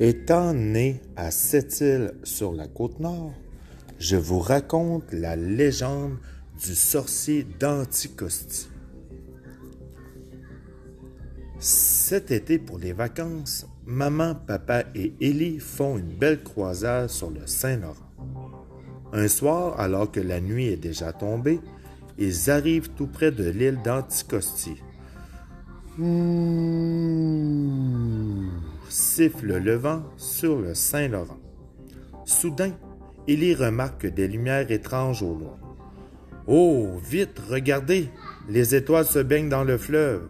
Étant né à Sept-Îles sur la côte nord, je vous raconte la légende du sorcier d'Anticosti. Cet été pour les vacances, maman, papa et Élie font une belle croisade sur le Saint-Laurent. Un soir, alors que la nuit est déjà tombée, ils arrivent tout près de l'île d'Anticosti. Siffle le vent sur le Saint-Laurent. Soudain, il remarque des lumières étranges au loin. Oh, vite, regardez, les étoiles se baignent dans le fleuve.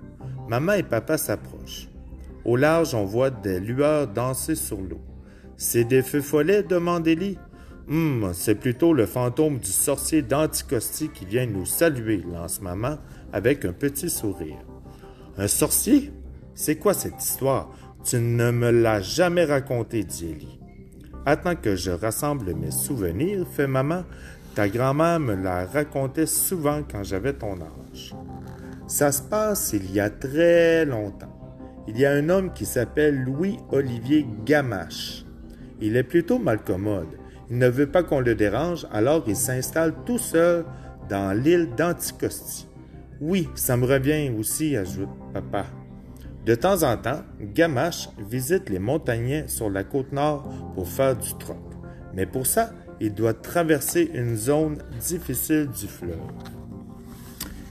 Maman et papa s'approchent. Au large, on voit des lueurs danser sur l'eau. C'est des feux follets demande Élie. Hum, c'est plutôt le fantôme du sorcier d'Anticosti qui vient nous saluer, lance maman avec un petit sourire. Un sorcier? C'est quoi cette histoire? Tu ne me l'as jamais raconté, dit Élie. Attends que je rassemble mes souvenirs, fait maman. Ta grand-mère me la racontait souvent quand j'avais ton âge. Ça se passe il y a très longtemps. Il y a un homme qui s'appelle Louis-Olivier Gamache. Il est plutôt malcommode. Il ne veut pas qu'on le dérange, alors il s'installe tout seul dans l'île d'Anticosti. Oui, ça me revient aussi, ajoute papa. De temps en temps, Gamache visite les montagnais sur la côte nord pour faire du troc. Mais pour ça, il doit traverser une zone difficile du fleuve.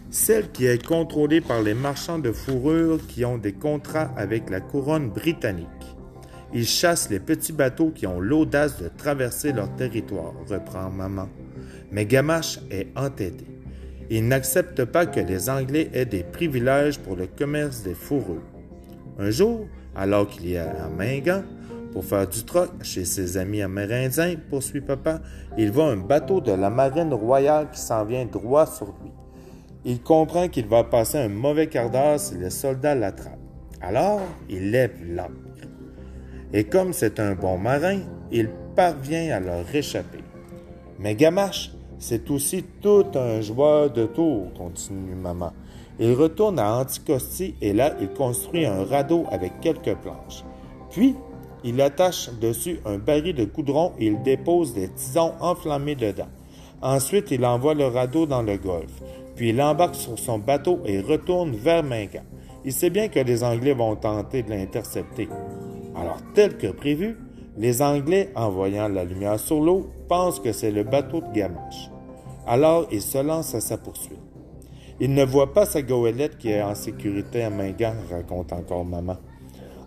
Celle qui est contrôlée par les marchands de fourrure qui ont des contrats avec la couronne britannique. Ils chassent les petits bateaux qui ont l'audace de traverser leur territoire, reprend maman. Mais Gamache est entêté. Il n'accepte pas que les Anglais aient des privilèges pour le commerce des fourrures. Un jour, alors qu'il est à Mingan pour faire du troc chez ses amis amérindiens, poursuit papa, il voit un bateau de la marine royale qui s'en vient droit sur lui. Il comprend qu'il va passer un mauvais quart d'heure si les soldats l'attrapent. Alors, il lève l'ancre. Et comme c'est un bon marin, il parvient à leur échapper. Mais Gamache, c'est aussi tout un joueur de tour, continue maman. Il retourne à Anticosti et là, il construit un radeau avec quelques planches. Puis, il attache dessus un baril de coudron et il dépose des tisons enflammés dedans. Ensuite, il envoie le radeau dans le golfe. Puis il embarque sur son bateau et retourne vers Mingan. Il sait bien que les Anglais vont tenter de l'intercepter. Alors, tel que prévu, les Anglais, en voyant la lumière sur l'eau, pensent que c'est le bateau de Gamache. Alors, il se lance à sa poursuite. Il ne voit pas sa goélette qui est en sécurité à Mingan, raconte encore maman.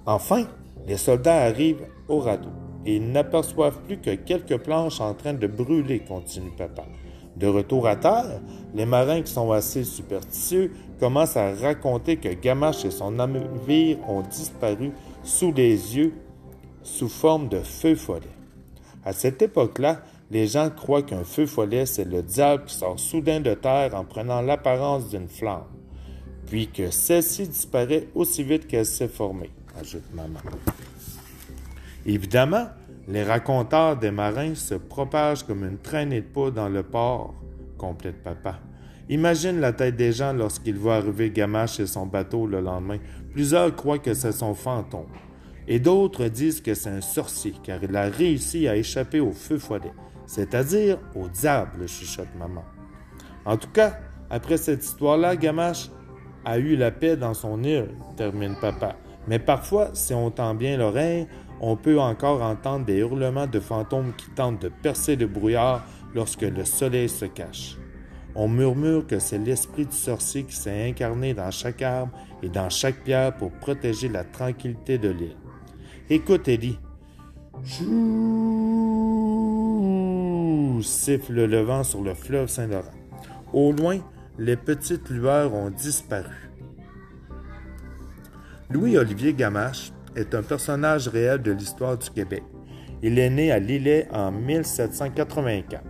Enfin, les soldats arrivent au radeau et ils n'aperçoivent plus que quelques planches en train de brûler, continue papa. De retour à terre, les marins qui sont assez superstitieux commencent à raconter que Gamache et son navire ont disparu sous les yeux sous forme de feu follet. À cette époque-là, les gens croient qu'un feu follet, c'est le diable qui sort soudain de terre en prenant l'apparence d'une flamme, puis que celle-ci disparaît aussi vite qu'elle s'est formée, ajoute maman. Évidemment, les raconteurs des marins se propagent comme une traînée de poudre dans le port, complète papa. Imagine la tête des gens lorsqu'ils voient arriver Gamache et son bateau le lendemain. Plusieurs croient que c'est son fantôme. Et d'autres disent que c'est un sorcier, car il a réussi à échapper au feu follet c'est-à-dire au diable, chuchote maman. En tout cas, après cette histoire-là, Gamache a eu la paix dans son île, termine papa. Mais parfois, si on tend bien l'oreille, on peut encore entendre des hurlements de fantômes qui tentent de percer le brouillard lorsque le soleil se cache. On murmure que c'est l'esprit du sorcier qui s'est incarné dans chaque arbre et dans chaque pierre pour protéger la tranquillité de l'île. Écoute, Siffle le vent sur le fleuve Saint-Laurent. Au loin, les petites lueurs ont disparu. Louis-Olivier Gamache est un personnage réel de l'histoire du Québec. Il est né à Lillet en 1784.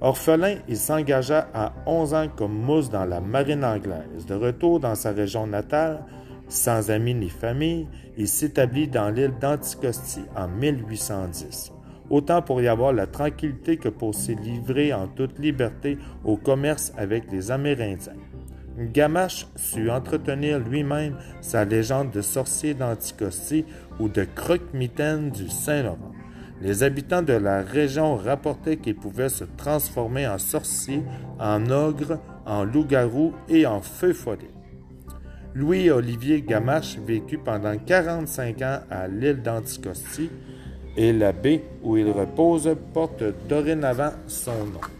Orphelin, il s'engagea à 11 ans comme mousse dans la marine anglaise. De retour dans sa région natale, sans amis ni famille, il s'établit dans l'île d'Anticosti en 1810 autant pour y avoir la tranquillité que pour s'y livrer en toute liberté au commerce avec les Amérindiens. Gamache sut entretenir lui-même sa légende de sorcier d'Anticosti ou de croque-mitaine du Saint-Laurent. Les habitants de la région rapportaient qu'ils pouvaient se transformer en sorciers, en ogres, en loups-garous et en feu follet. Louis-Olivier Gamache vécut pendant 45 ans à l'île d'Anticosti et la baie où il repose porte dorénavant son nom.